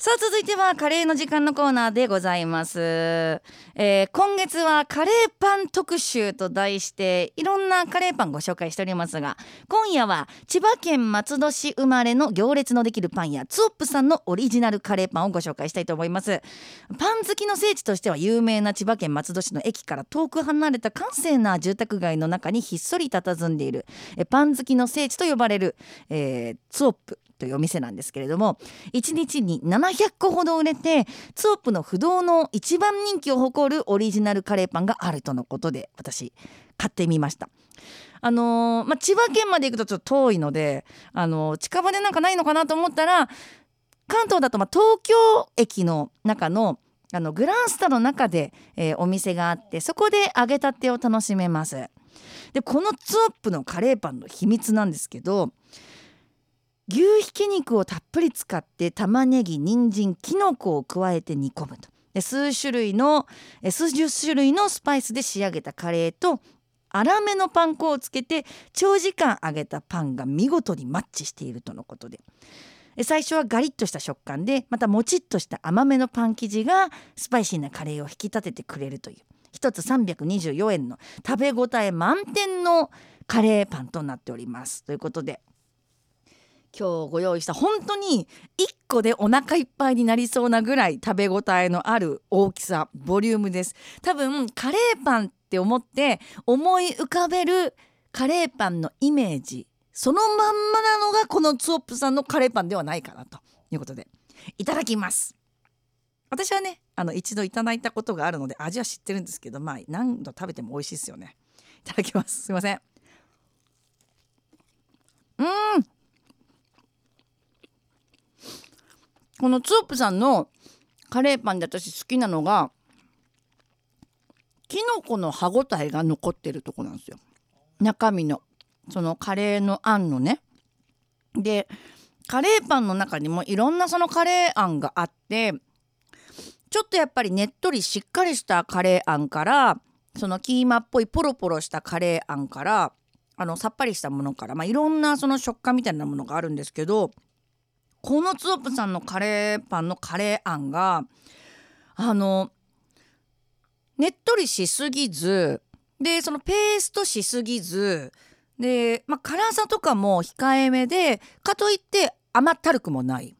さあ続いてはカレーの時間のコーナーでございます、えー、今月はカレーパン特集と題していろんなカレーパンご紹介しておりますが今夜は千葉県松戸市生まれの行列のできるパン屋ツオップさんのオリジナルカレーパンをご紹介したいと思います。パン好きの聖地としては有名な千葉県松戸市の駅から遠く離れた閑静な住宅街の中にひっそり佇んでいるパン好きの聖地と呼ばれる、えー、ツオップ。というお店なんですけれども1日に700個ほど売れてツオップの不動の一番人気を誇るオリジナルカレーパンがあるとのことで私買ってみました。あのー、まあ、千葉県まで行くとちょっと遠いので、あのー、近場でなんかないのかなと思ったら関東だとま東京駅の中のあのグランスタの中で、えー、お店があってそこで揚げたてを楽しめます。でこのツオップのカレーパンの秘密なんですけど牛ひき肉をたっぷり使って玉ねぎ人参きのこを加えて煮込むと。数種類の数十種類のスパイスで仕上げたカレーと粗めのパン粉をつけて長時間揚げたパンが見事にマッチしているとのことで。最初はガリッとした食感でまたもちっとした甘めのパン生地がスパイシーなカレーを引き立ててくれるという。1つ324円の食べ応え満点のカレーパンとなっております。ということで今日ご用意した本当に1個でお腹いっぱいになりそうなぐらい食べ応えのある大きさボリュームです。多分カレーパンって思って思い浮かべるカレーパンのイメージそのまんまなのがこのツオップさんのカレーパンではないかなということで。いただきます。私はねあの一度いただいたことがあるので味は知ってるんですけどまあ何度食べても美味しいですよね。いただきます。すいませんうん。このツープさんのカレーパンで私好きなのがきのこの歯ごたえが残ってるとこなんですよ。中身の。そのカレーのあんのね。でカレーパンの中にもいろんなそのカレーあんがあってちょっとやっぱりねっとりしっかりしたカレーあんからそのキーマっぽいポロポロしたカレーあんからあのさっぱりしたものから、まあ、いろんなその食感みたいなものがあるんですけどこのツオプさんのカレーパンのカレーあんがあのねっとりしすぎずでそのペーストしすぎずで、まあ、辛さとかも控えめでかといって甘ったるくもない。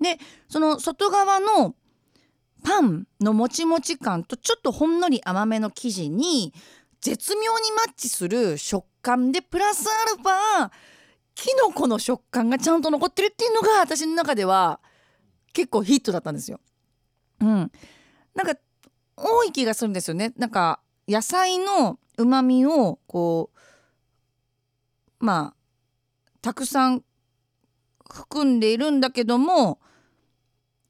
でその外側のパンのもちもち感とちょっとほんのり甘めの生地に絶妙にマッチする食感でプラスアルファキノコの食感がちゃんと残ってるっていうのが私の中では結構ヒットだったんですよ。うん、なんか多い気がするんですよね。なんか野菜の旨味をこうまあたくさん含んでいるんだけども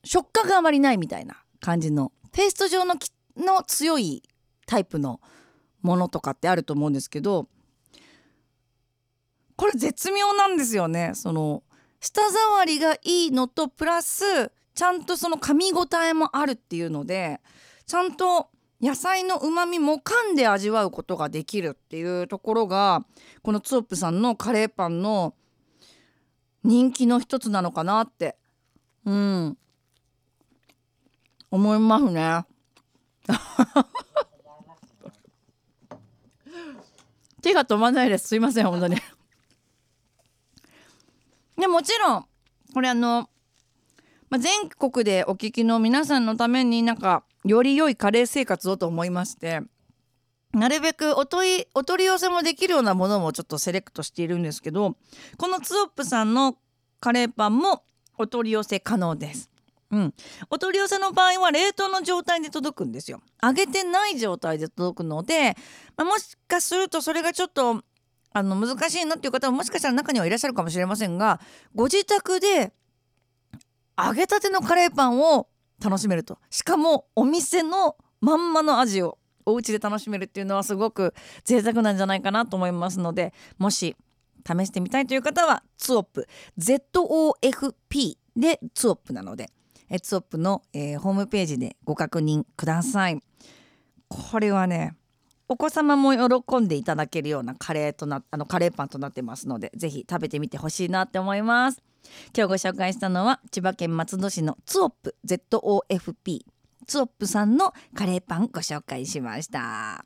食感があまりないみたいな感じのペースト状のの強いタイプのものとかってあると思うんですけどこれ絶妙なんですよね。その舌触りがいいのとプラスちゃんとその噛み応えもあるっていうのでちゃんと野菜のうまみも噛んで味わうことができるっていうところがこのツオップさんのカレーパンの人気の一つなのかなってうん。思いますね。手が止まらないです。すいません本当にちろんこれあの、まあ、全国でお聞きの皆さんのためになんかより良いカレー生活をと思いましてなるべくお問いお取り寄せもできるようなものもちょっとセレクトしているんですけどこのツオップさんのカレーパンもお取り寄せ可能です。うん、お取り寄せの場合は冷凍の状態で届くんですよ揚げてない状態で届くので、まあ、もしかするとそれがちょっとあの難しいなっていう方ももしかしたら中にはいらっしゃるかもしれませんがご自宅で揚げたてのカレーパンを楽しめると。しかもお店のまんまの味をお家で楽しめるっていうのはすごく贅沢なんじゃないかなと思いますのでもし試してみたいという方はツオップ。ZOFP でツオップなのでツオップの、えー、ホームページでご確認ください。これはねお子様も喜んでいただけるようなカレーとなあのカレーパンとなってますのでぜひ食べてみてほしいなって思います。今日ご紹介したのは千葉県松戸市のツオップ ZOFP ツオップさんのカレーパンご紹介しました。